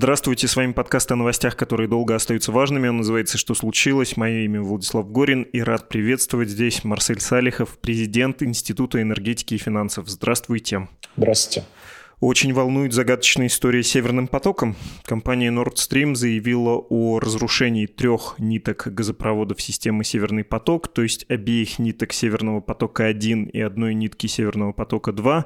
Здравствуйте, с вами подкаст о новостях, которые долго остаются важными. Он называется «Что случилось?». Мое имя Владислав Горин и рад приветствовать здесь Марсель Салихов, президент Института энергетики и финансов. Здравствуйте. Здравствуйте. Очень волнует загадочная история с Северным потоком. Компания Nord Stream заявила о разрушении трех ниток газопроводов системы Северный поток, то есть обеих ниток Северного потока-1 и одной нитки Северного потока-2.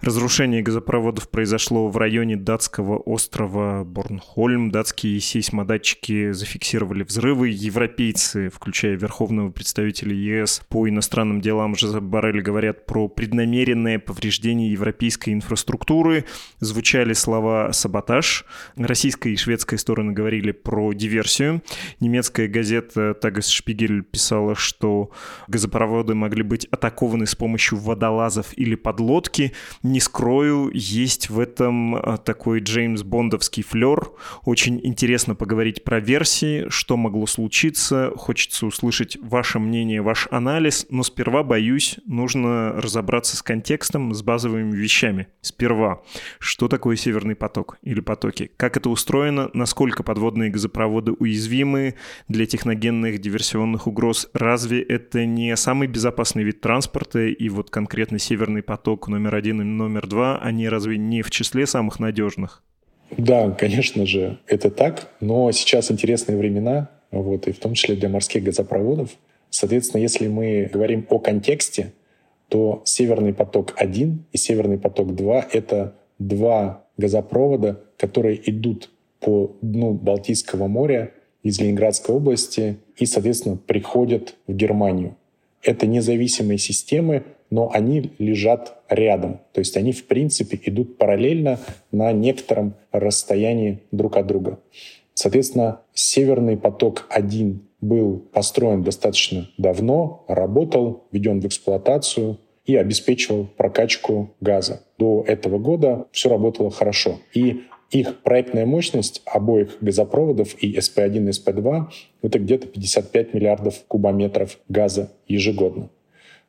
Разрушение газопроводов произошло в районе датского острова Борнхольм. Датские сейсмодатчики зафиксировали взрывы. Европейцы, включая верховного представителя ЕС по иностранным делам Жозеп Барель, говорят про преднамеренное повреждение европейской инфраструктуры культуры звучали слова «саботаж». Российская и шведская стороны говорили про диверсию. Немецкая газета «Тагас Шпигель» писала, что газопроводы могли быть атакованы с помощью водолазов или подлодки. Не скрою, есть в этом а, такой Джеймс Бондовский флер. Очень интересно поговорить про версии, что могло случиться. Хочется услышать ваше мнение, ваш анализ, но сперва, боюсь, нужно разобраться с контекстом, с базовыми вещами. Сперва, что такое Северный поток или потоки? Как это устроено? Насколько подводные газопроводы уязвимы для техногенных диверсионных угроз? Разве это не самый безопасный вид транспорта? И вот конкретно Северный поток номер один и номер два, они разве не в числе самых надежных? Да, конечно же, это так. Но сейчас интересные времена, вот, и в том числе для морских газопроводов. Соответственно, если мы говорим о контексте, то Северный поток-1 и Северный поток-2 — это два газопровода, которые идут по дну Балтийского моря из Ленинградской области и, соответственно, приходят в Германию. Это независимые системы, но они лежат рядом. То есть они, в принципе, идут параллельно на некотором расстоянии друг от друга. Соответственно, Северный поток-1 был построен достаточно давно, работал, введен в эксплуатацию и обеспечивал прокачку газа. До этого года все работало хорошо. И их проектная мощность обоих газопроводов и СП-1 и СП-2 это где-то 55 миллиардов кубометров газа ежегодно.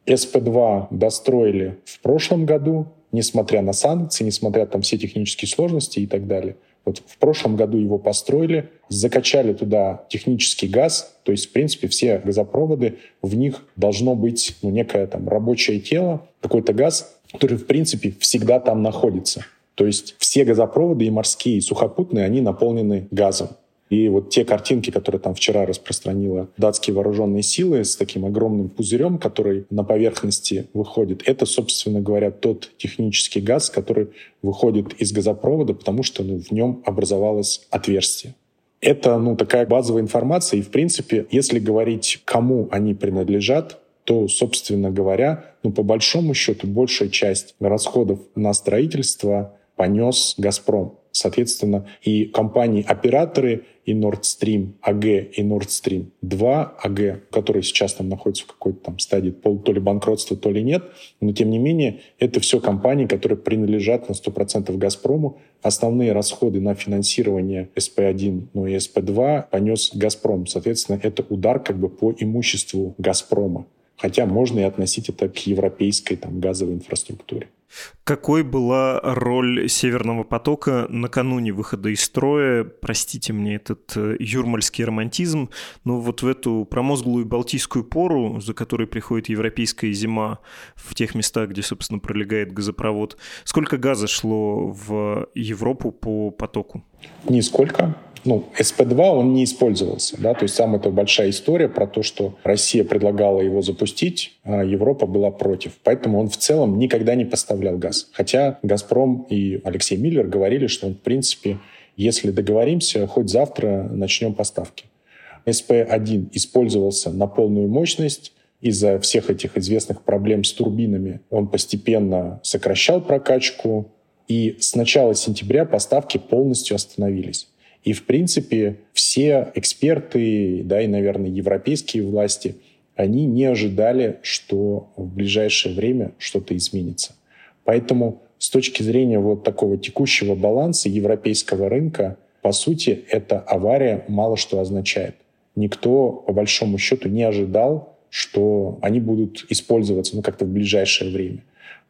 СП-2 достроили в прошлом году, несмотря на санкции, несмотря там все технические сложности и так далее. Вот в прошлом году его построили, закачали туда технический газ, то есть, в принципе, все газопроводы, в них должно быть ну, некое там рабочее тело, какой-то газ, который, в принципе, всегда там находится. То есть все газопроводы и морские, и сухопутные, они наполнены газом. И вот те картинки, которые там вчера распространила датские вооруженные силы с таким огромным пузырем, который на поверхности выходит, это, собственно говоря, тот технический газ, который выходит из газопровода, потому что ну, в нем образовалось отверстие. Это ну, такая базовая информация, и, в принципе, если говорить, кому они принадлежат, то, собственно говоря, ну, по большому счету, большая часть расходов на строительство понес «Газпром». Соответственно, и компании-операторы, и Nord Stream AG, и Nord Stream 2 AG, которые сейчас там находятся в какой-то там стадии то ли банкротства, то ли нет, но тем не менее это все компании, которые принадлежат на 100% «Газпрому». Основные расходы на финансирование СП-1, ну и СП-2 понес «Газпром». Соответственно, это удар как бы по имуществу «Газпрома». Хотя можно и относить это к европейской там, газовой инфраструктуре. Какой была роль Северного потока накануне выхода из строя? Простите мне этот э, юрмальский романтизм, но вот в эту промозглую Балтийскую пору, за которой приходит европейская зима в тех местах, где, собственно, пролегает газопровод, сколько газа шло в Европу по потоку? Нисколько ну, СП-2 он не использовался. Да? То есть самая эта большая история про то, что Россия предлагала его запустить, а Европа была против. Поэтому он в целом никогда не поставлял газ. Хотя «Газпром» и Алексей Миллер говорили, что он, в принципе, если договоримся, хоть завтра начнем поставки. СП-1 использовался на полную мощность, из-за всех этих известных проблем с турбинами он постепенно сокращал прокачку, и с начала сентября поставки полностью остановились. И, в принципе, все эксперты, да, и, наверное, европейские власти они не ожидали, что в ближайшее время что-то изменится. Поэтому с точки зрения вот такого текущего баланса европейского рынка, по сути, эта авария мало что означает. Никто, по большому счету, не ожидал, что они будут использоваться ну, как-то в ближайшее время.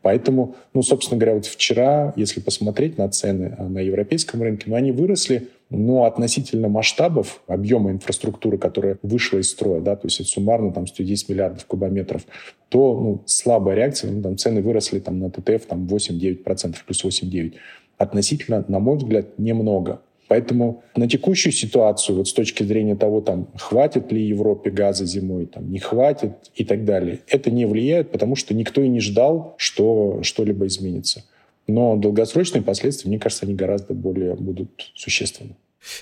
Поэтому, ну, собственно говоря, вот вчера, если посмотреть на цены а, на европейском рынке, ну, они выросли, но относительно масштабов, объема инфраструктуры, которая вышла из строя, да, то есть суммарно там 110 миллиардов кубометров, то ну, слабая реакция, ну, там цены выросли там, на ТТФ там, 8-9%, плюс 8-9%. Относительно, на мой взгляд, немного. Поэтому на текущую ситуацию, вот с точки зрения того, там, хватит ли Европе газа зимой, там, не хватит и так далее, это не влияет, потому что никто и не ждал, что что-либо изменится. Но долгосрочные последствия, мне кажется, они гораздо более будут существенны.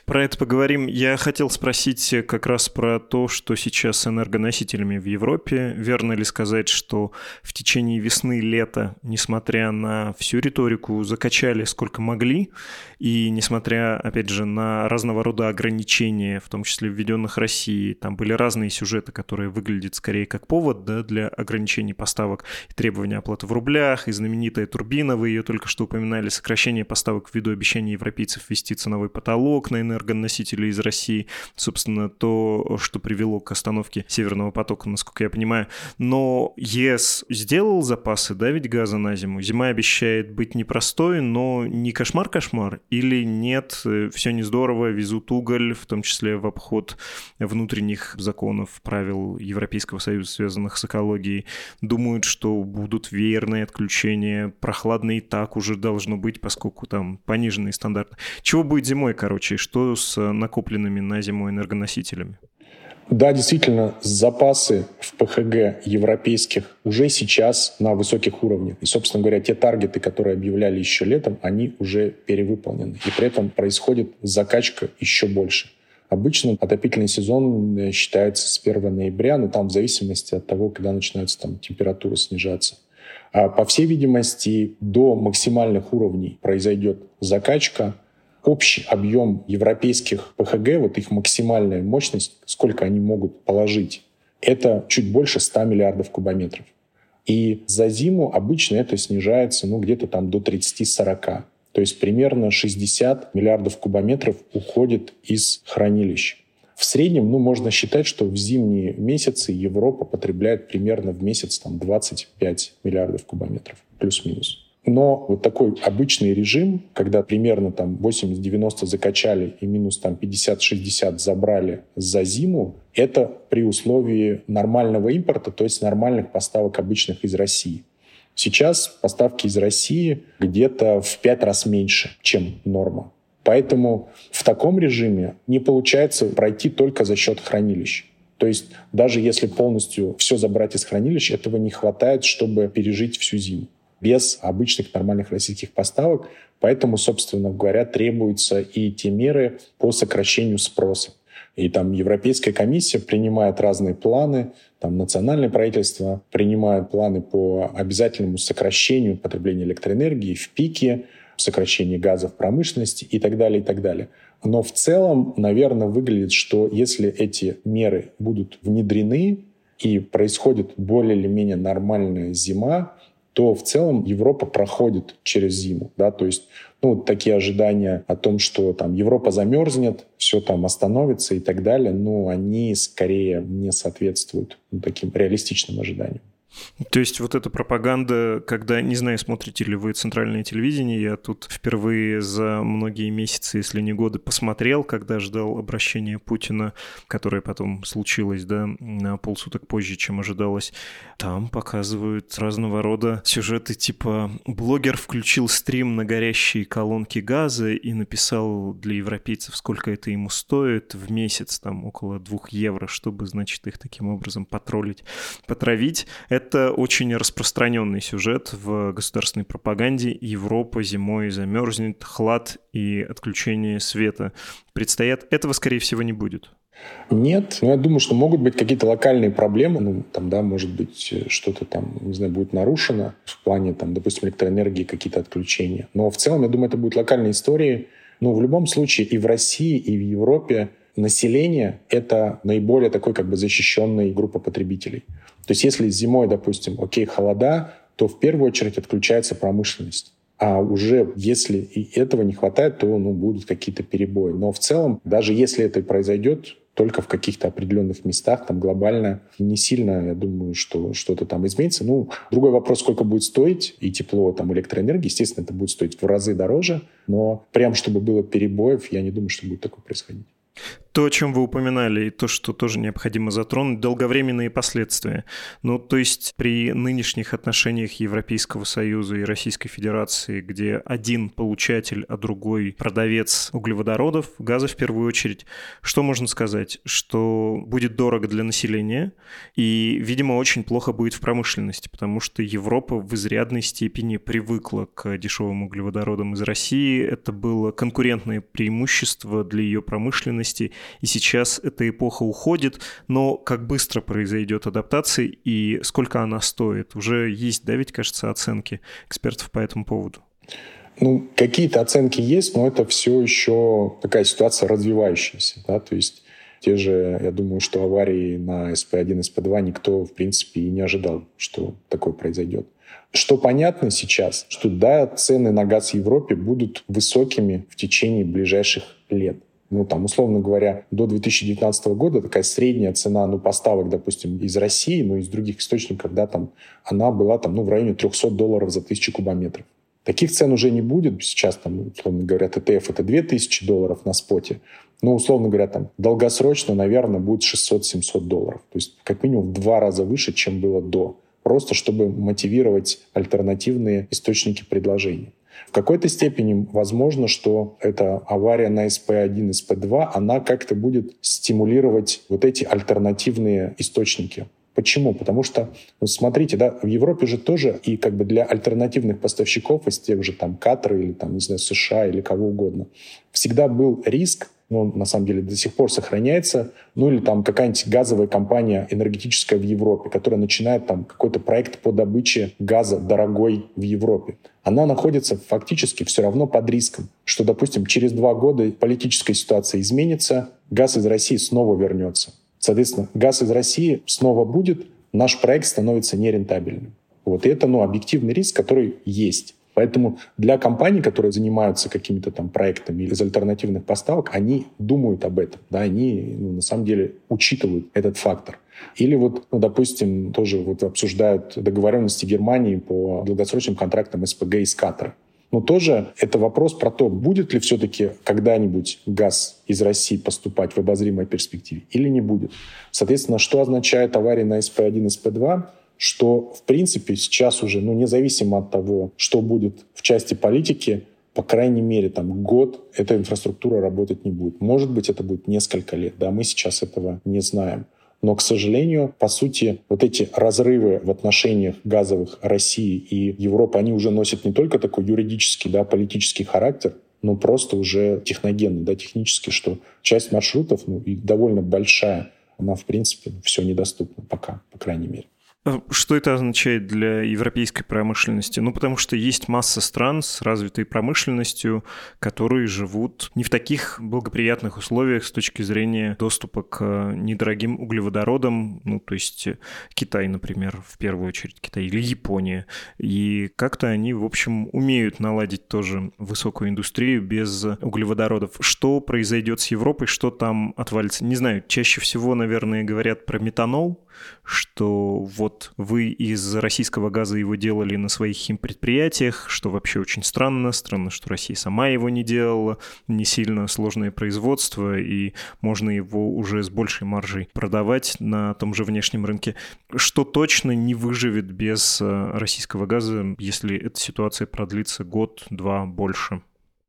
Про это поговорим. Я хотел спросить как раз про то, что сейчас с энергоносителями в Европе. Верно ли сказать, что в течение весны, лета, несмотря на всю риторику, закачали сколько могли, и несмотря, опять же, на разного рода ограничения, в том числе введенных Россией, там были разные сюжеты, которые выглядят скорее как повод да, для ограничений поставок и требования оплаты в рублях, и знаменитая турбина, вы ее только что упоминали, сокращение поставок ввиду обещания европейцев ввести ценовой потолок, на энергоносители из России, собственно, то, что привело к остановке Северного потока, насколько я понимаю. Но ЕС сделал запасы, да, ведь газа на зиму? Зима обещает быть непростой, но не кошмар-кошмар? Или нет, все не здорово, везут уголь, в том числе в обход внутренних законов, правил Европейского Союза, связанных с экологией, думают, что будут веерные отключения, прохладно и так уже должно быть, поскольку там пониженные стандарты. Чего будет зимой, короче, что с накопленными на зиму энергоносителями? Да, действительно, запасы в ПХГ европейских уже сейчас на высоких уровнях. И, собственно говоря, те таргеты, которые объявляли еще летом, они уже перевыполнены. И при этом происходит закачка еще больше. Обычно отопительный сезон э, считается с 1 ноября, но там в зависимости от того, когда начинается там, температура снижаться. А по всей видимости, до максимальных уровней произойдет закачка, общий объем европейских ПХГ, вот их максимальная мощность, сколько они могут положить, это чуть больше 100 миллиардов кубометров. И за зиму обычно это снижается ну, где-то там до 30-40. То есть примерно 60 миллиардов кубометров уходит из хранилищ. В среднем, ну, можно считать, что в зимние месяцы Европа потребляет примерно в месяц там, 25 миллиардов кубометров, плюс-минус. Но вот такой обычный режим, когда примерно там 80-90 закачали и минус там 50-60 забрали за зиму, это при условии нормального импорта, то есть нормальных поставок обычных из России. Сейчас поставки из России где-то в 5 раз меньше, чем норма. Поэтому в таком режиме не получается пройти только за счет хранилищ. То есть даже если полностью все забрать из хранилища, этого не хватает, чтобы пережить всю зиму без обычных нормальных российских поставок. Поэтому, собственно говоря, требуются и те меры по сокращению спроса. И там Европейская комиссия принимает разные планы, там национальное правительство принимает планы по обязательному сокращению потребления электроэнергии в пике, сокращении газа в промышленности и так далее, и так далее. Но в целом, наверное, выглядит, что если эти меры будут внедрены и происходит более или менее нормальная зима, то в целом Европа проходит через зиму. Да? То есть ну, вот такие ожидания о том, что там Европа замерзнет, все там остановится и так далее, ну, они скорее не соответствуют ну, таким реалистичным ожиданиям. То есть вот эта пропаганда, когда, не знаю, смотрите ли вы центральное телевидение, я тут впервые за многие месяцы, если не годы, посмотрел, когда ждал обращения Путина, которое потом случилось, да, на полсуток позже, чем ожидалось. Там показывают разного рода сюжеты, типа блогер включил стрим на горящие колонки газа и написал для европейцев, сколько это ему стоит в месяц, там около двух евро, чтобы, значит, их таким образом потроллить, потравить. Очень распространенный сюжет в государственной пропаганде. Европа зимой замерзнет, хлад и отключение света предстоят. Этого, скорее всего, не будет. Нет, но я думаю, что могут быть какие-то локальные проблемы. Ну, там, да, может быть, что-то там, не знаю, будет нарушено в плане, там, допустим, электроэнергии, какие-то отключения. Но в целом, я думаю, это будут локальные истории. Но в любом случае и в России, и в Европе население — это наиболее такой как бы защищенная группа потребителей. То есть если зимой, допустим, окей, холода, то в первую очередь отключается промышленность. А уже если и этого не хватает, то ну, будут какие-то перебои. Но в целом, даже если это произойдет, только в каких-то определенных местах, там глобально не сильно, я думаю, что что-то там изменится. Ну, другой вопрос, сколько будет стоить и тепло, там, электроэнергии, естественно, это будет стоить в разы дороже, но прям чтобы было перебоев, я не думаю, что будет такое происходить. То, о чем вы упоминали, и то, что тоже необходимо затронуть, долговременные последствия. Ну, то есть при нынешних отношениях Европейского Союза и Российской Федерации, где один получатель, а другой продавец углеводородов, газа в первую очередь, что можно сказать? Что будет дорого для населения и, видимо, очень плохо будет в промышленности, потому что Европа в изрядной степени привыкла к дешевым углеводородам из России. Это было конкурентное преимущество для ее промышленности, и сейчас эта эпоха уходит, но как быстро произойдет адаптация и сколько она стоит? Уже есть, да, ведь, кажется, оценки экспертов по этому поводу? Ну, какие-то оценки есть, но это все еще такая ситуация развивающаяся, да, то есть те же, я думаю, что аварии на СП-1 и СП-2 никто, в принципе, и не ожидал, что такое произойдет. Что понятно сейчас, что да, цены на газ в Европе будут высокими в течение ближайших лет ну, там, условно говоря, до 2019 года такая средняя цена, ну, поставок, допустим, из России, ну, из других источников, да, там, она была, там, ну, в районе 300 долларов за тысячу кубометров. Таких цен уже не будет. Сейчас, там, условно говоря, ТТФ это 2000 долларов на споте. Но, условно говоря, там, долгосрочно, наверное, будет 600-700 долларов. То есть, как минимум, в два раза выше, чем было до. Просто чтобы мотивировать альтернативные источники предложения. В какой-то степени возможно, что эта авария на СП-1 и СП-2, она как-то будет стимулировать вот эти альтернативные источники. Почему? Потому что, ну, смотрите, да, в Европе же тоже и как бы для альтернативных поставщиков из тех же там Катара или там, не знаю, США или кого угодно, всегда был риск ну, на самом деле до сих пор сохраняется, ну или там какая-нибудь газовая компания энергетическая в Европе, которая начинает там какой-то проект по добыче газа дорогой в Европе. Она находится фактически все равно под риском, что, допустим, через два года политическая ситуация изменится, газ из России снова вернется. Соответственно, газ из России снова будет, наш проект становится нерентабельным. Вот. И это ну, объективный риск, который есть. Поэтому для компаний, которые занимаются какими-то там проектами из альтернативных поставок, они думают об этом, да, они ну, на самом деле учитывают этот фактор. Или вот, ну, допустим, тоже вот обсуждают договоренности Германии по долгосрочным контрактам СПГ из Катара. Но тоже это вопрос про то, будет ли все-таки когда-нибудь газ из России поступать в обозримой перспективе или не будет. Соответственно, что означает авария на СП-1 и СП-2? Что, в принципе, сейчас уже, ну, независимо от того, что будет в части политики, по крайней мере, там, год эта инфраструктура работать не будет. Может быть, это будет несколько лет, да, мы сейчас этого не знаем. Но, к сожалению, по сути, вот эти разрывы в отношениях газовых России и Европы, они уже носят не только такой юридический, да, политический характер, но просто уже техногенный, да, технически, что часть маршрутов, ну, и довольно большая, она, в принципе, все недоступна пока, по крайней мере. Э, что это означает для европейской промышленности? Ну, потому что есть масса стран с развитой промышленностью, которые живут не в таких благоприятных условиях с точки зрения доступа к недорогим углеводородам, ну, то есть Китай, например, в первую очередь Китай или Япония. И как-то они, в общем, умеют наладить тоже высокую индустрию без углеводородов. Что произойдет с Европой, что там отвалится? Не знаю, чаще всего, наверное, говорят про метанол, что вот вы из российского газа его делали на своих химпредприятиях, что вообще очень странно. Странно, что Россия сама его не делала. Не сильно сложное производство, и можно его уже с большей маржей продавать на том же внешнем рынке. Что точно не выживет без э, российского газа, если эта ситуация продлится год, два, больше?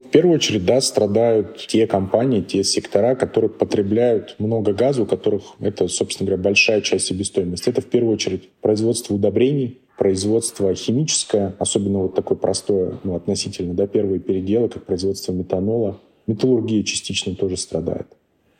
В первую очередь, да, страдают те компании, те сектора, которые потребляют много газа, у которых это, собственно говоря, большая часть себестоимости. Это в первую очередь производство удобрений, производство химическое, особенно вот такое простое, ну, относительно, да, первые переделы, как производство метанола. Металлургия частично тоже страдает.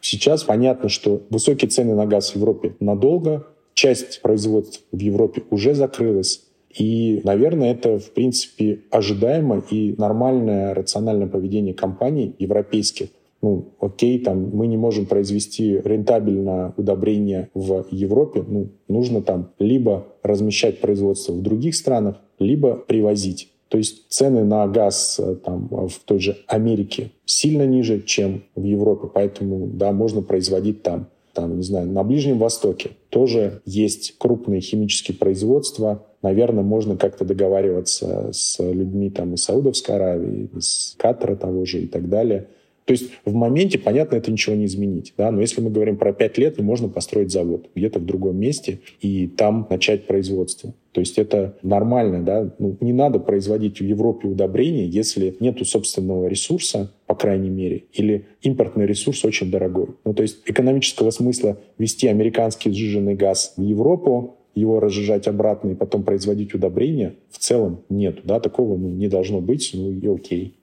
Сейчас понятно, что высокие цены на газ в Европе надолго, часть производств в Европе уже закрылась, и, наверное, это, в принципе, ожидаемо и нормальное рациональное поведение компаний европейских ну, окей, там мы не можем произвести рентабельно удобрение в Европе, ну, нужно там либо размещать производство в других странах, либо привозить. То есть цены на газ э, там, в той же Америке сильно ниже, чем в Европе, поэтому, да, можно производить там там, не знаю, на Ближнем Востоке тоже есть крупные химические производства. Наверное, можно как-то договариваться с людьми там из Саудовской Аравии, из Катара того же и так далее – то есть в моменте, понятно, это ничего не изменить. Да? Но если мы говорим про 5 лет, то можно построить завод где-то в другом месте и там начать производство. То есть это нормально. Да? Ну, не надо производить в Европе удобрения, если нет собственного ресурса, по крайней мере, или импортный ресурс очень дорогой. Ну, то есть экономического смысла вести американский сжиженный газ в Европу, его разжижать обратно и потом производить удобрения, в целом нет. Да? Такого ну, не должно быть, ну и окей.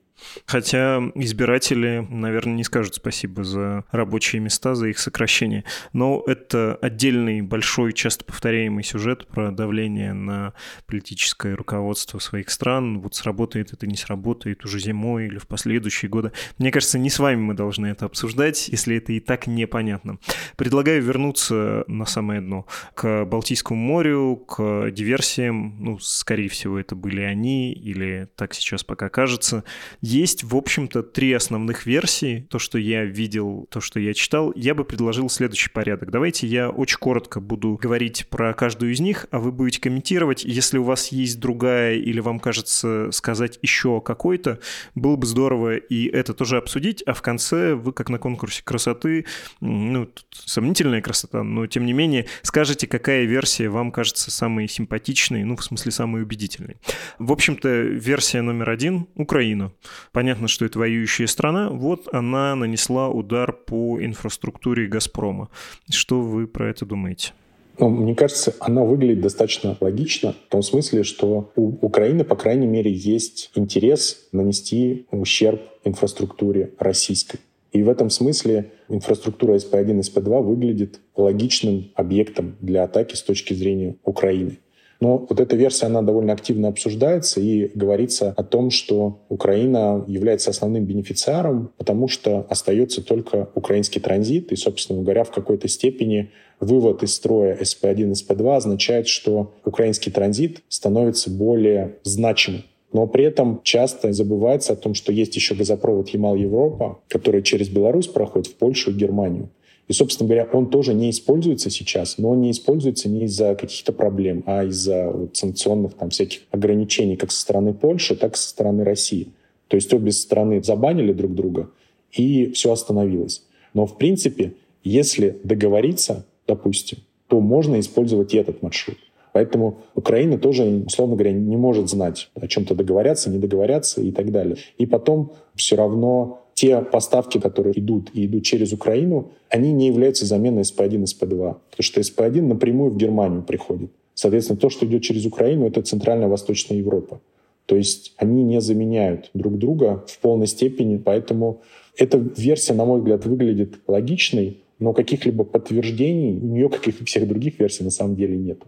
Хотя избиратели, наверное, не скажут спасибо за рабочие места, за их сокращение. Но это отдельный, большой, часто повторяемый сюжет про давление на политическое руководство своих стран. Вот сработает это, не сработает уже зимой или в последующие годы. Мне кажется, не с вами мы должны это обсуждать, если это и так непонятно. Предлагаю вернуться на самое дно, к Балтийскому морю, к диверсиям. Ну, скорее всего, это были они, или так сейчас пока кажется. Есть, в общем-то, три основных версии. То, что я видел, то, что я читал. Я бы предложил следующий порядок. Давайте я очень коротко буду говорить про каждую из них, а вы будете комментировать. Если у вас есть другая или вам кажется сказать еще какой-то, было бы здорово и это тоже обсудить, а в конце вы, как на конкурсе красоты, ну, тут сомнительная красота, но тем не менее, скажете, какая версия вам кажется самой симпатичной, ну, в смысле, самой убедительной. В общем-то, версия номер один — Украина. Понятно, что это воюющая страна. Вот она нанесла удар по инфраструктуре «Газпрома». Что вы про это думаете? Ну, мне кажется, она выглядит достаточно логично, в том смысле, что у Украины, по крайней мере, есть интерес нанести ущерб инфраструктуре российской. И в этом смысле инфраструктура СП-1 и СП-2 выглядит логичным объектом для атаки с точки зрения Украины. Но вот эта версия, она довольно активно обсуждается и говорится о том, что Украина является основным бенефициаром, потому что остается только украинский транзит. И, собственно говоря, в какой-то степени вывод из строя СП-1 и СП-2 означает, что украинский транзит становится более значимым но при этом часто забывается о том, что есть еще газопровод Ямал-Европа, который через Беларусь проходит в Польшу и Германию. И, собственно говоря, он тоже не используется сейчас, но он не используется не из-за каких-то проблем, а из-за вот, санкционных там всяких ограничений как со стороны Польши, так и со стороны России. То есть обе страны забанили друг друга, и все остановилось. Но, в принципе, если договориться, допустим, то можно использовать и этот маршрут. Поэтому Украина тоже, условно говоря, не может знать, о чем-то договорятся, не договорятся и так далее. И потом все равно те поставки, которые идут и идут через Украину, они не являются заменой СП-1 и СП-2. Потому что СП-1 напрямую в Германию приходит. Соответственно, то, что идет через Украину, это Центральная Восточная Европа. То есть они не заменяют друг друга в полной степени, поэтому эта версия, на мой взгляд, выглядит логичной, но каких-либо подтверждений у нее, как и у всех других версий, на самом деле нет.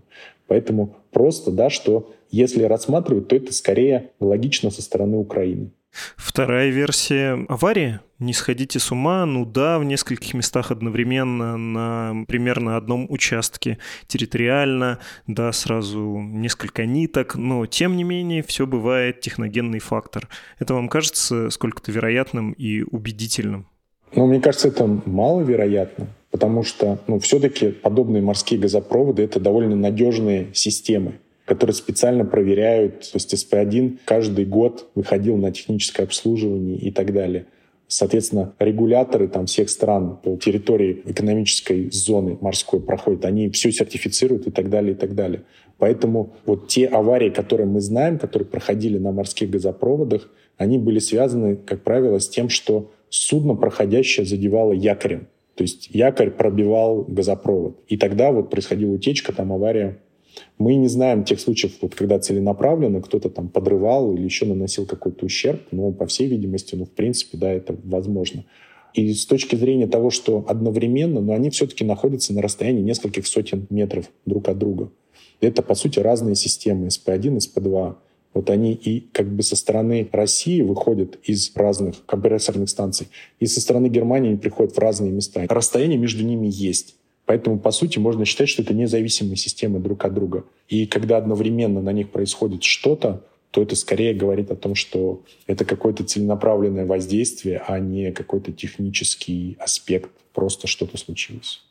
Поэтому просто, да, что если рассматривать, то это скорее логично со стороны Украины. Вторая версия аварии. Не сходите с ума. Ну да, в нескольких местах одновременно на примерно одном участке территориально, да, сразу несколько ниток, но тем не менее все бывает техногенный фактор. Это вам кажется сколько-то вероятным и убедительным? Ну, мне кажется, это маловероятно, потому что ну, все-таки подобные морские газопроводы — это довольно надежные системы которые специально проверяют. То есть СП-1 каждый год выходил на техническое обслуживание и так далее. Соответственно, регуляторы там всех стран по территории экономической зоны морской проходят, они все сертифицируют и так далее, и так далее. Поэтому вот те аварии, которые мы знаем, которые проходили на морских газопроводах, они были связаны, как правило, с тем, что судно, проходящее, задевало якорем. То есть якорь пробивал газопровод. И тогда вот происходила утечка, там авария мы не знаем тех случаев, вот, когда целенаправленно кто-то там подрывал или еще наносил какой-то ущерб, но, по всей видимости, ну, в принципе, да, это возможно. И с точки зрения того, что одновременно, но они все-таки находятся на расстоянии нескольких сотен метров друг от друга. Это, по сути, разные системы СП-1 и СП-2. Вот они и как бы со стороны России выходят из разных компрессорных станций, и со стороны Германии они приходят в разные места. Расстояние между ними есть. Поэтому, по сути, можно считать, что это независимые системы друг от друга. И когда одновременно на них происходит что-то, то это скорее говорит о том, что это какое-то целенаправленное воздействие, а не какой-то технический аспект, просто что-то случилось.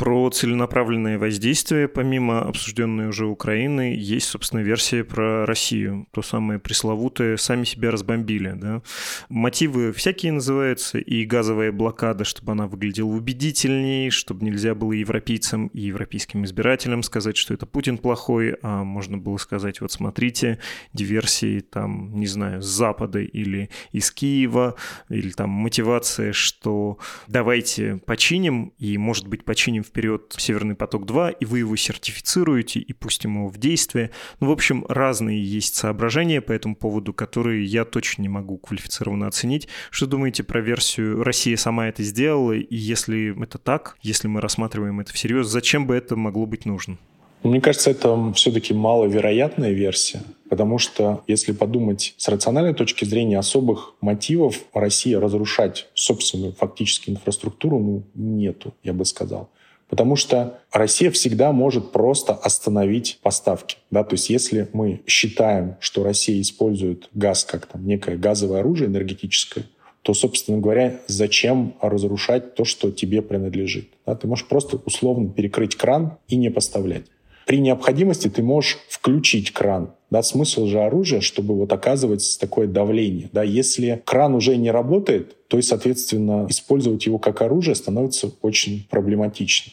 Про целенаправленное воздействие, помимо обсужденной уже Украины, есть, собственно, версия про Россию. То самое пресловутое «сами себя разбомбили». Да? Мотивы всякие называются, и газовая блокада, чтобы она выглядела убедительней, чтобы нельзя было европейцам и европейским избирателям сказать, что это Путин плохой, а можно было сказать, вот смотрите, диверсии там, не знаю, с Запада или из Киева, или там мотивация, что давайте починим, и, может быть, починим вперед «Северный поток-2», и вы его сертифицируете и пустим его в действие. Ну, в общем, разные есть соображения по этому поводу, которые я точно не могу квалифицированно оценить. Что думаете про версию «Россия сама это сделала», и если это так, если мы рассматриваем это всерьез, зачем бы это могло быть нужно? Мне кажется, это все-таки маловероятная версия, потому что, если подумать с рациональной точки зрения, особых мотивов России разрушать собственную фактически инфраструктуру ну, нету, я бы сказал. Потому что Россия всегда может просто остановить поставки. Да? То есть если мы считаем, что Россия использует газ как там, некое газовое оружие энергетическое, то, собственно говоря, зачем разрушать то, что тебе принадлежит? Да? Ты можешь просто условно перекрыть кран и не поставлять. При необходимости ты можешь включить кран. Да, смысл же оружия, чтобы вот оказывать такое давление. Да, если кран уже не работает, то и, соответственно, использовать его как оружие становится очень проблематично.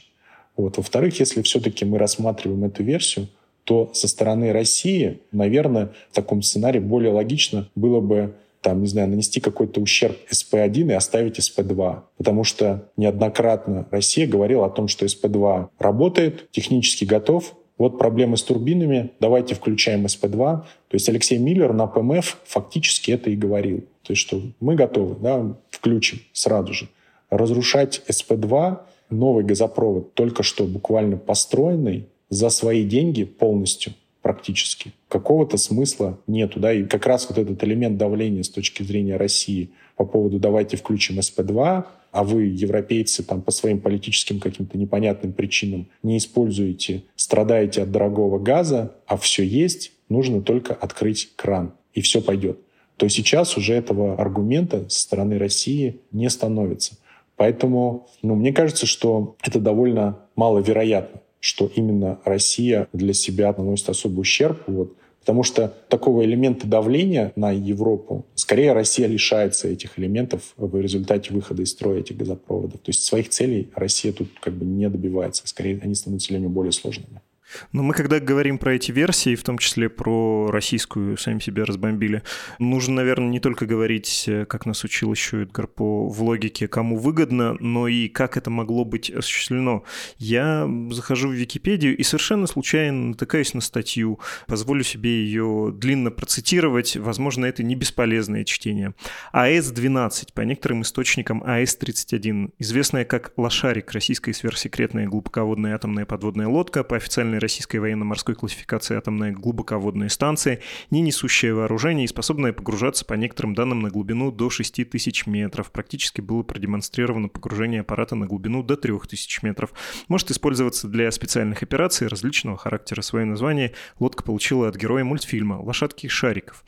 Вот. Во-вторых, если все-таки мы рассматриваем эту версию, то со стороны России, наверное, в таком сценарии более логично было бы там, не знаю, нанести какой-то ущерб СП-1 и оставить СП-2. Потому что неоднократно Россия говорила о том, что СП-2 работает, технически готов, вот проблемы с турбинами, давайте включаем СП-2. То есть Алексей Миллер на ПМФ фактически это и говорил. То есть что мы готовы, да, включим сразу же. Разрушать СП-2, новый газопровод, только что буквально построенный, за свои деньги полностью практически. Какого-то смысла нету. Да? И как раз вот этот элемент давления с точки зрения России по поводу «давайте включим СП-2», а вы, европейцы, там по своим политическим каким-то непонятным причинам не используете, страдаете от дорогого газа, а все есть, нужно только открыть кран, и все пойдет. То сейчас уже этого аргумента со стороны России не становится. Поэтому ну, мне кажется, что это довольно маловероятно, что именно Россия для себя наносит особый ущерб. Вот, Потому что такого элемента давления на Европу, скорее Россия лишается этих элементов в результате выхода из строя этих газопроводов. То есть своих целей Россия тут как бы не добивается. Скорее, они становятся для нее более сложными. Но мы когда говорим про эти версии, в том числе про российскую «Сами себя разбомбили», нужно, наверное, не только говорить, э, как нас учил еще Эдгар по в логике, кому выгодно, но и как это могло быть осуществлено. Я захожу в Википедию и совершенно случайно натыкаюсь на статью, позволю себе ее длинно процитировать, возможно, это не бесполезное чтение. АС-12, по некоторым источникам АС-31, известная как «Лошарик», российская сверхсекретная глубоководная атомная подводная лодка, по официальной официальной российской военно-морской классификации атомная глубоководная станция, не несущая вооружение и способная погружаться по некоторым данным на глубину до 6000 метров. Практически было продемонстрировано погружение аппарата на глубину до 3000 метров. Может использоваться для специальных операций различного характера. Свое название лодка получила от героя мультфильма «Лошадки шариков».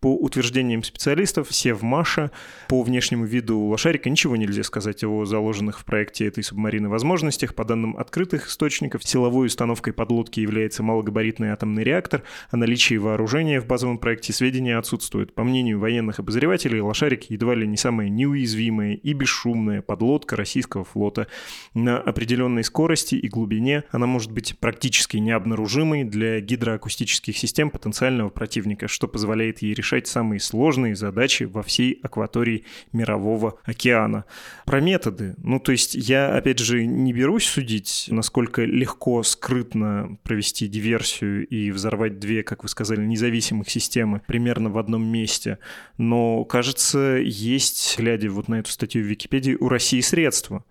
По утверждениям специалистов, Севмаша, по внешнему виду лошарика ничего нельзя сказать о заложенных в проекте этой субмарины возможностях. По данным открытых источников, силовой установкой под подлодки является малогабаритный атомный реактор, о наличии вооружения в базовом проекте сведения отсутствуют. По мнению военных обозревателей, «Лошарик» едва ли не самая неуязвимая и бесшумная подлодка российского флота. На определенной скорости и глубине она может быть практически необнаружимой для гидроакустических систем потенциального противника, что позволяет ей решать самые сложные задачи во всей акватории Мирового океана. Про методы. Ну, то есть я, опять же, не берусь судить, насколько легко, скрытно провести диверсию и взорвать две, как вы сказали, независимых системы примерно в одном месте. Но, кажется, есть, глядя вот на эту статью в Википедии, у России средства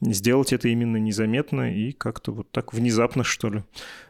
сделать это именно незаметно и как-то вот так внезапно, что ли.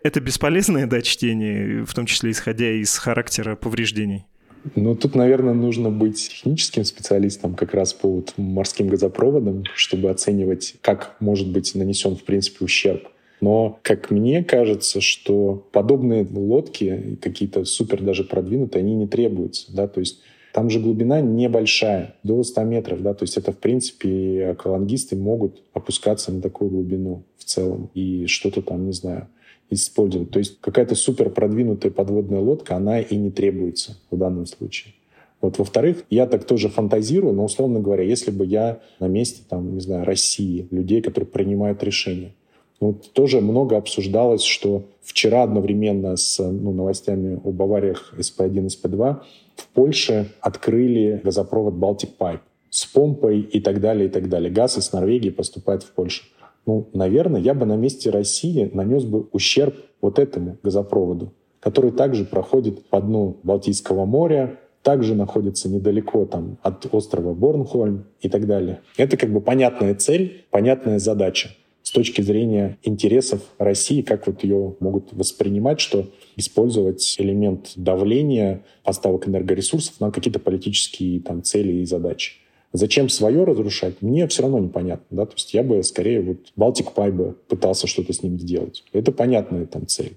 Это бесполезное, да, чтение, в том числе исходя из характера повреждений? Ну, тут, наверное, нужно быть техническим специалистом как раз по вот морским газопроводам, чтобы оценивать, как может быть нанесен, в принципе, ущерб. Но, как мне кажется, что подобные лодки, какие-то супер даже продвинутые, они не требуются. Да? То есть там же глубина небольшая, до 100 метров. Да? То есть это, в принципе, аквалангисты могут опускаться на такую глубину в целом и что-то там, не знаю, использовать. То есть какая-то супер продвинутая подводная лодка, она и не требуется в данном случае. Вот, во-вторых, я так тоже фантазирую, но, условно говоря, если бы я на месте, там, не знаю, России, людей, которые принимают решения, вот тоже много обсуждалось, что вчера одновременно с ну, новостями об авариях СП-1 и СП-2 в Польше открыли газопровод Baltic Pipe с помпой и так далее, и так далее. Газ из Норвегии поступает в Польшу. Ну, наверное, я бы на месте России нанес бы ущерб вот этому газопроводу, который также проходит по дну Балтийского моря, также находится недалеко там, от острова Борнхольм и так далее. Это как бы понятная цель, понятная задача с точки зрения интересов России, как вот ее могут воспринимать, что использовать элемент давления поставок энергоресурсов на какие-то политические там, цели и задачи. Зачем свое разрушать, мне все равно непонятно. Да? То есть я бы скорее вот Балтик Пай бы пытался что-то с ним сделать. Это понятная там цель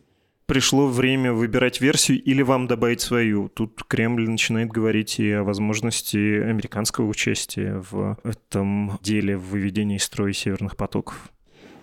пришло время выбирать версию или вам добавить свою. Тут Кремль начинает говорить и о возможности американского участия в этом деле в выведении строя северных потоков.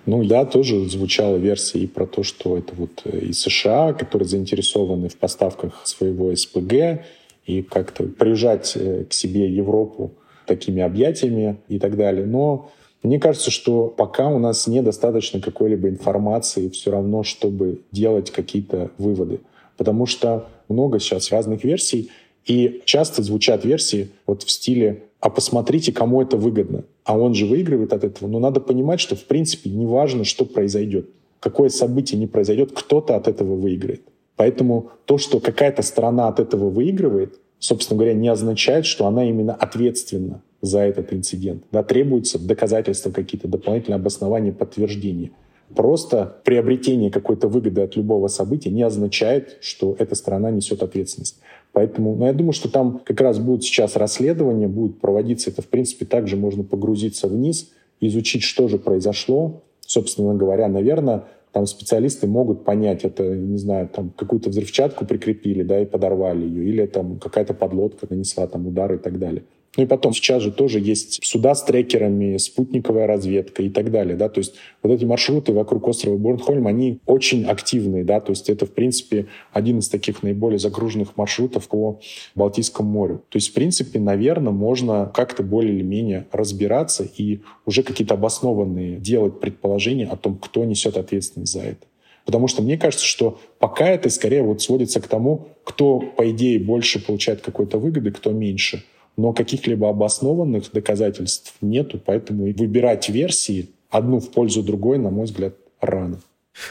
Ну да, тоже звучала версия и про то, что это вот и США, которые заинтересованы в поставках своего СПГ, и как-то прижать э, к себе Европу такими объятиями и так далее. Но мне кажется, что пока у нас недостаточно какой-либо информации все равно, чтобы делать какие-то выводы. Потому что много сейчас разных версий, и часто звучат версии вот в стиле «а посмотрите, кому это выгодно». А он же выигрывает от этого. Но надо понимать, что в принципе не важно, что произойдет. Какое событие не произойдет, кто-то от этого выиграет. Поэтому то, что какая-то страна от этого выигрывает, собственно говоря, не означает, что она именно ответственна за этот инцидент. Да, требуются доказательства какие-то, дополнительные обоснования, подтверждения. Просто приобретение какой-то выгоды от любого события не означает, что эта страна несет ответственность. Поэтому ну, я думаю, что там как раз будет сейчас расследование, будет проводиться это, в принципе, также можно погрузиться вниз, изучить, что же произошло. Собственно говоря, наверное, там специалисты могут понять, это, не знаю, там какую-то взрывчатку прикрепили, да, и подорвали ее, или там какая-то подлодка нанесла там удар и так далее. Ну и потом сейчас же тоже есть суда с трекерами, спутниковая разведка и так далее, да, то есть вот эти маршруты вокруг острова Борнхольм, они очень активные, да, то есть это, в принципе, один из таких наиболее загруженных маршрутов по Балтийскому морю. То есть, в принципе, наверное, можно как-то более или менее разбираться и уже какие-то обоснованные делать предположения о том, кто несет ответственность за это. Потому что мне кажется, что пока это скорее вот сводится к тому, кто, по идее, больше получает какой-то выгоды, кто меньше – но каких-либо обоснованных доказательств нету, поэтому выбирать версии одну в пользу другой, на мой взгляд, рано.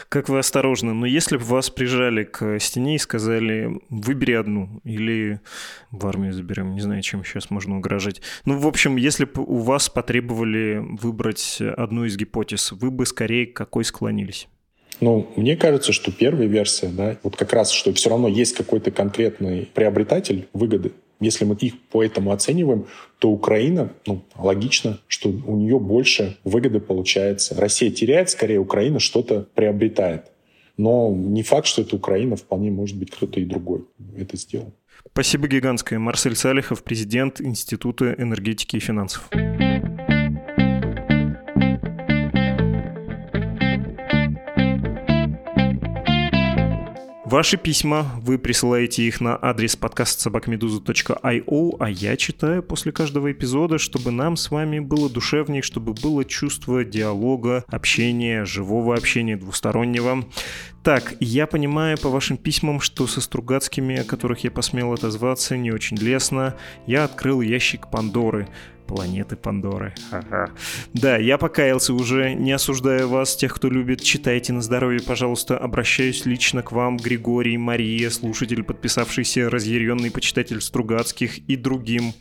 Как вы осторожны, но если бы вас прижали к стене и сказали, выбери одну, или в армию заберем, не знаю, чем сейчас можно угрожать. Ну, в общем, если бы у вас потребовали выбрать одну из гипотез, вы бы скорее к какой склонились? Ну, мне кажется, что первая версия, да, вот как раз, что все равно есть какой-то конкретный приобретатель выгоды если мы их по этому оцениваем, то Украина, ну, логично, что у нее больше выгоды получается. Россия теряет, скорее Украина что-то приобретает. Но не факт, что это Украина, вполне может быть кто-то и другой это сделал. Спасибо гигантское. Марсель Салихов, президент Института энергетики и финансов. Ваши письма, вы присылаете их на адрес подкаст собакмедуза.io, а я читаю после каждого эпизода, чтобы нам с вами было душевнее, чтобы было чувство диалога, общения, живого общения, двустороннего. Так, я понимаю по вашим письмам, что со Стругацкими, о которых я посмел отозваться, не очень лестно. Я открыл ящик Пандоры. Планеты Пандоры. Ага. Да, я покаялся уже, не осуждаю вас, тех, кто любит, читайте на здоровье, пожалуйста. Обращаюсь лично к вам, Григорий, Мария, слушатель, подписавшийся, разъяренный почитатель Стругацких и другим.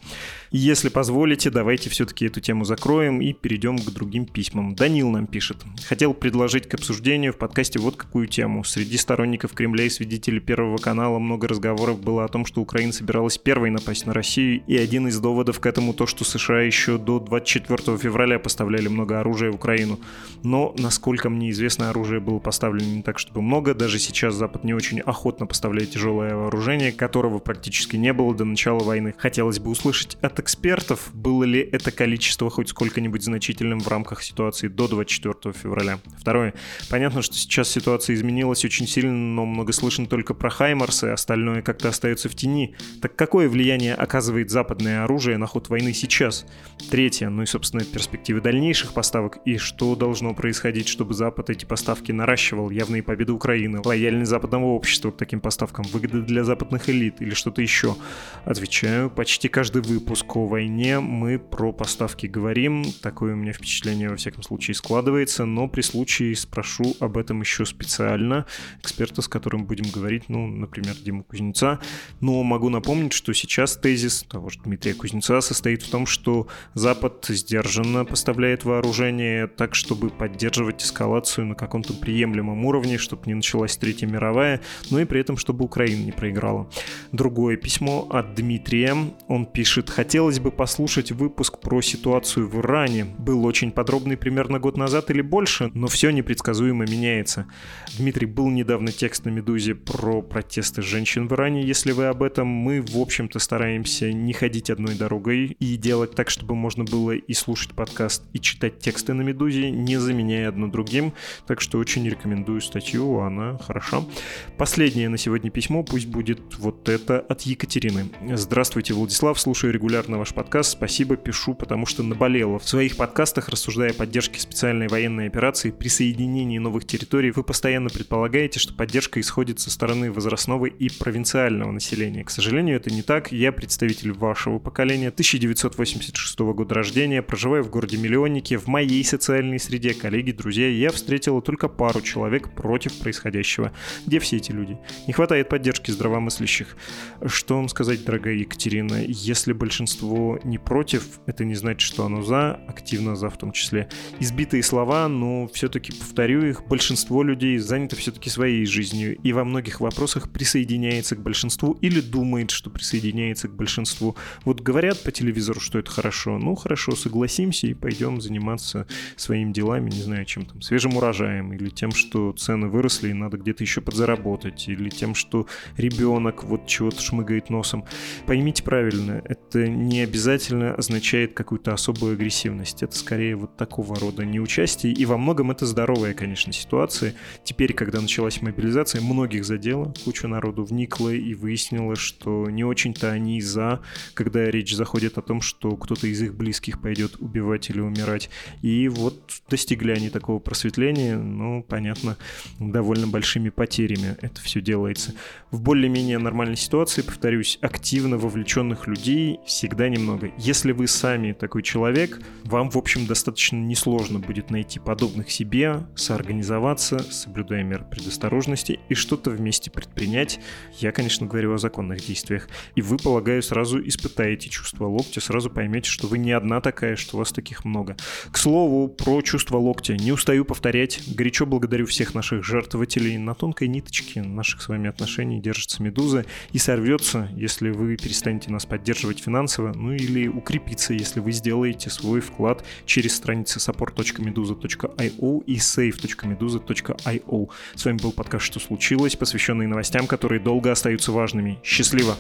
Если позволите, давайте все-таки эту тему закроем и перейдем к другим письмам. Данил нам пишет. Хотел предложить к обсуждению в подкасте вот какую тему. Среди сторонников Кремля и свидетелей Первого канала много разговоров было о том, что Украина собиралась первой напасть на Россию, и один из доводов к этому то, что США еще до 24 февраля поставляли много оружия в Украину. Но, насколько мне известно, оружие было поставлено не так, чтобы много. Даже сейчас Запад не очень охотно поставляет тяжелое вооружение, которого практически не было до начала войны. Хотелось бы услышать от экспертов, было ли это количество хоть сколько-нибудь значительным в рамках ситуации до 24 февраля. Второе. Понятно, что сейчас ситуация изменилась очень сильно, но много слышно только про Хаймарсы, остальное как-то остается в тени. Так какое влияние оказывает западное оружие на ход войны сейчас? Третье. Ну и, собственно, перспективы дальнейших поставок и что должно происходить, чтобы Запад эти поставки наращивал, явные победы Украины, лояльность западного общества к таким поставкам, выгоды для западных элит или что-то еще. Отвечаю, почти каждый выпуск о войне мы про поставки говорим. Такое у меня впечатление, во всяком случае, складывается. Но при случае спрошу об этом еще специально эксперта, с которым будем говорить, ну, например, Диму Кузнеца. Но могу напомнить, что сейчас тезис того же Дмитрия Кузнеца состоит в том, что Запад сдержанно поставляет вооружение так, чтобы поддерживать эскалацию на каком-то приемлемом уровне, чтобы не началась Третья мировая, но и при этом, чтобы Украина не проиграла. Другое письмо от Дмитрия. Он пишет, хотел хотелось бы послушать выпуск про ситуацию в Иране. Был очень подробный примерно год назад или больше, но все непредсказуемо меняется. Дмитрий, был недавно текст на «Медузе» про протесты женщин в Иране. Если вы об этом, мы, в общем-то, стараемся не ходить одной дорогой и делать так, чтобы можно было и слушать подкаст, и читать тексты на «Медузе», не заменяя одно другим. Так что очень рекомендую статью, она хороша. Последнее на сегодня письмо, пусть будет вот это от Екатерины. Здравствуйте, Владислав, слушаю регулярно регулярно ваш подкаст. Спасибо, пишу, потому что наболело. В своих подкастах, рассуждая о поддержке специальной военной операции, присоединении новых территорий, вы постоянно предполагаете, что поддержка исходит со стороны возрастного и провинциального населения. К сожалению, это не так. Я представитель вашего поколения, 1986 года рождения, проживаю в городе-миллионнике. В моей социальной среде, коллеги, друзья, я встретила только пару человек против происходящего. Где все эти люди? Не хватает поддержки здравомыслящих. Что вам сказать, дорогая Екатерина, если большинство большинство не против, это не значит, что оно за, активно за в том числе. Избитые слова, но все-таки повторю их, большинство людей занято все-таки своей жизнью и во многих вопросах присоединяется к большинству или думает, что присоединяется к большинству. Вот говорят по телевизору, что это хорошо, ну хорошо, согласимся и пойдем заниматься своими делами, не знаю, чем там, свежим урожаем, или тем, что цены выросли и надо где-то еще подзаработать, или тем, что ребенок вот чего-то шмыгает носом. Поймите правильно, это не обязательно означает какую-то особую агрессивность. Это скорее вот такого рода неучастие. И во многом это здоровая, конечно, ситуация. Теперь, когда началась мобилизация, многих задело, куча народу вникла и выяснила, что не очень-то они за, когда речь заходит о том, что кто-то из их близких пойдет убивать или умирать. И вот достигли они такого просветления, ну, понятно, довольно большими потерями это все делается. В более-менее нормальной ситуации, повторюсь, активно вовлеченных людей всегда всегда немного. Если вы сами такой человек, вам, в общем, достаточно несложно будет найти подобных себе, соорганизоваться, соблюдая меры предосторожности и что-то вместе предпринять. Я, конечно, говорю о законных действиях. И вы, полагаю, сразу испытаете чувство локтя, сразу поймете, что вы не одна такая, что вас таких много. К слову, про чувство локтя. Не устаю повторять. Горячо благодарю всех наших жертвователей. На тонкой ниточке наших с вами отношений держится медуза и сорвется, если вы перестанете нас поддерживать финансово финансово, ну или укрепиться, если вы сделаете свой вклад через страницы support.meduza.io и save.meduza.io. С вами был подкаст «Что случилось?», посвященный новостям, которые долго остаются важными. Счастливо!